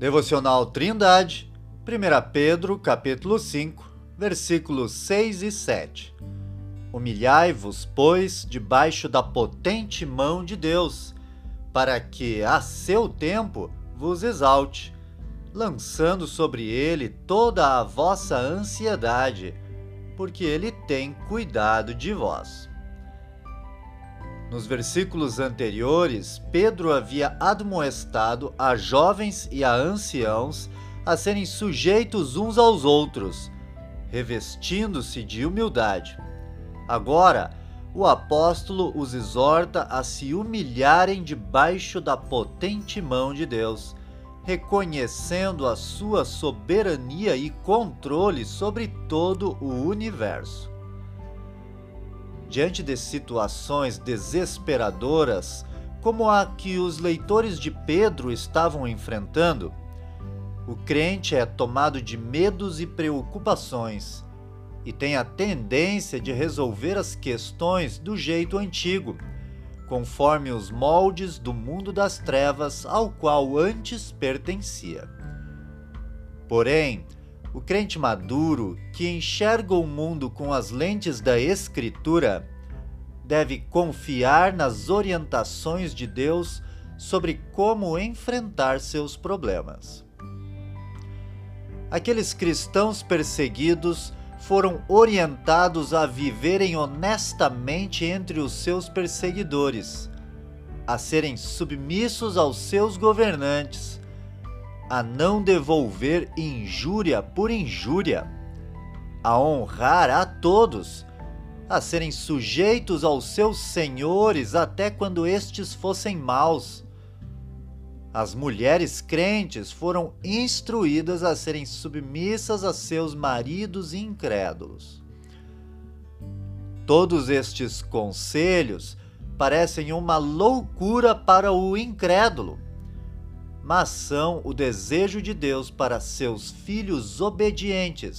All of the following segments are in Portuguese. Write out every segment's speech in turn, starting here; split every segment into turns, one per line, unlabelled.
Devocional Trindade, 1 Pedro, capítulo 5, versículos 6 e 7. Humilhai-vos, pois, debaixo da potente mão de Deus, para que, a seu tempo, vos exalte, lançando sobre ele toda a vossa ansiedade, porque ele tem cuidado de vós. Nos versículos anteriores, Pedro havia admoestado a jovens e a anciãos a serem sujeitos uns aos outros, revestindo-se de humildade. Agora, o apóstolo os exorta a se humilharem debaixo da potente mão de Deus, reconhecendo a sua soberania e controle sobre todo o universo diante de situações desesperadoras, como a que os leitores de Pedro estavam enfrentando, o crente é tomado de medos e preocupações e tem a tendência de resolver as questões do jeito antigo, conforme os moldes do mundo das trevas ao qual antes pertencia. Porém, o crente maduro, que enxerga o mundo com as lentes da Escritura, deve confiar nas orientações de Deus sobre como enfrentar seus problemas. Aqueles cristãos perseguidos foram orientados a viverem honestamente entre os seus perseguidores, a serem submissos aos seus governantes a não devolver injúria por injúria, a honrar a todos, a serem sujeitos aos seus senhores até quando estes fossem maus. As mulheres crentes foram instruídas a serem submissas a seus maridos incrédulos. Todos estes conselhos parecem uma loucura para o incrédulo mas são o desejo de Deus para seus filhos obedientes,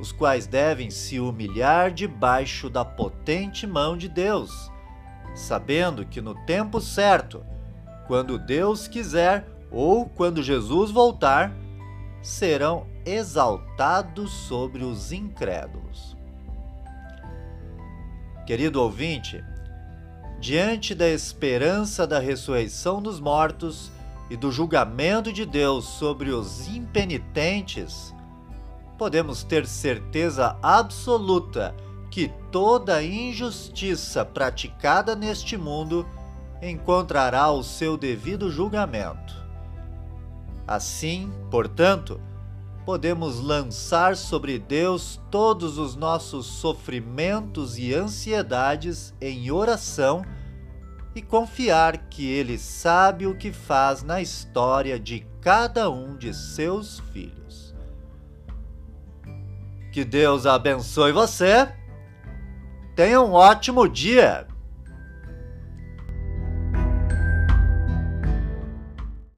os quais devem se humilhar debaixo da potente mão de Deus, sabendo que no tempo certo, quando Deus quiser ou quando Jesus voltar, serão exaltados sobre os incrédulos. Querido ouvinte, diante da esperança da ressurreição dos mortos, e do julgamento de Deus sobre os impenitentes, podemos ter certeza absoluta que toda injustiça praticada neste mundo encontrará o seu devido julgamento. Assim, portanto, podemos lançar sobre Deus todos os nossos sofrimentos e ansiedades em oração e confiar que Ele sabe o que faz na história de cada um de seus filhos. Que Deus abençoe você. Tenha um ótimo dia!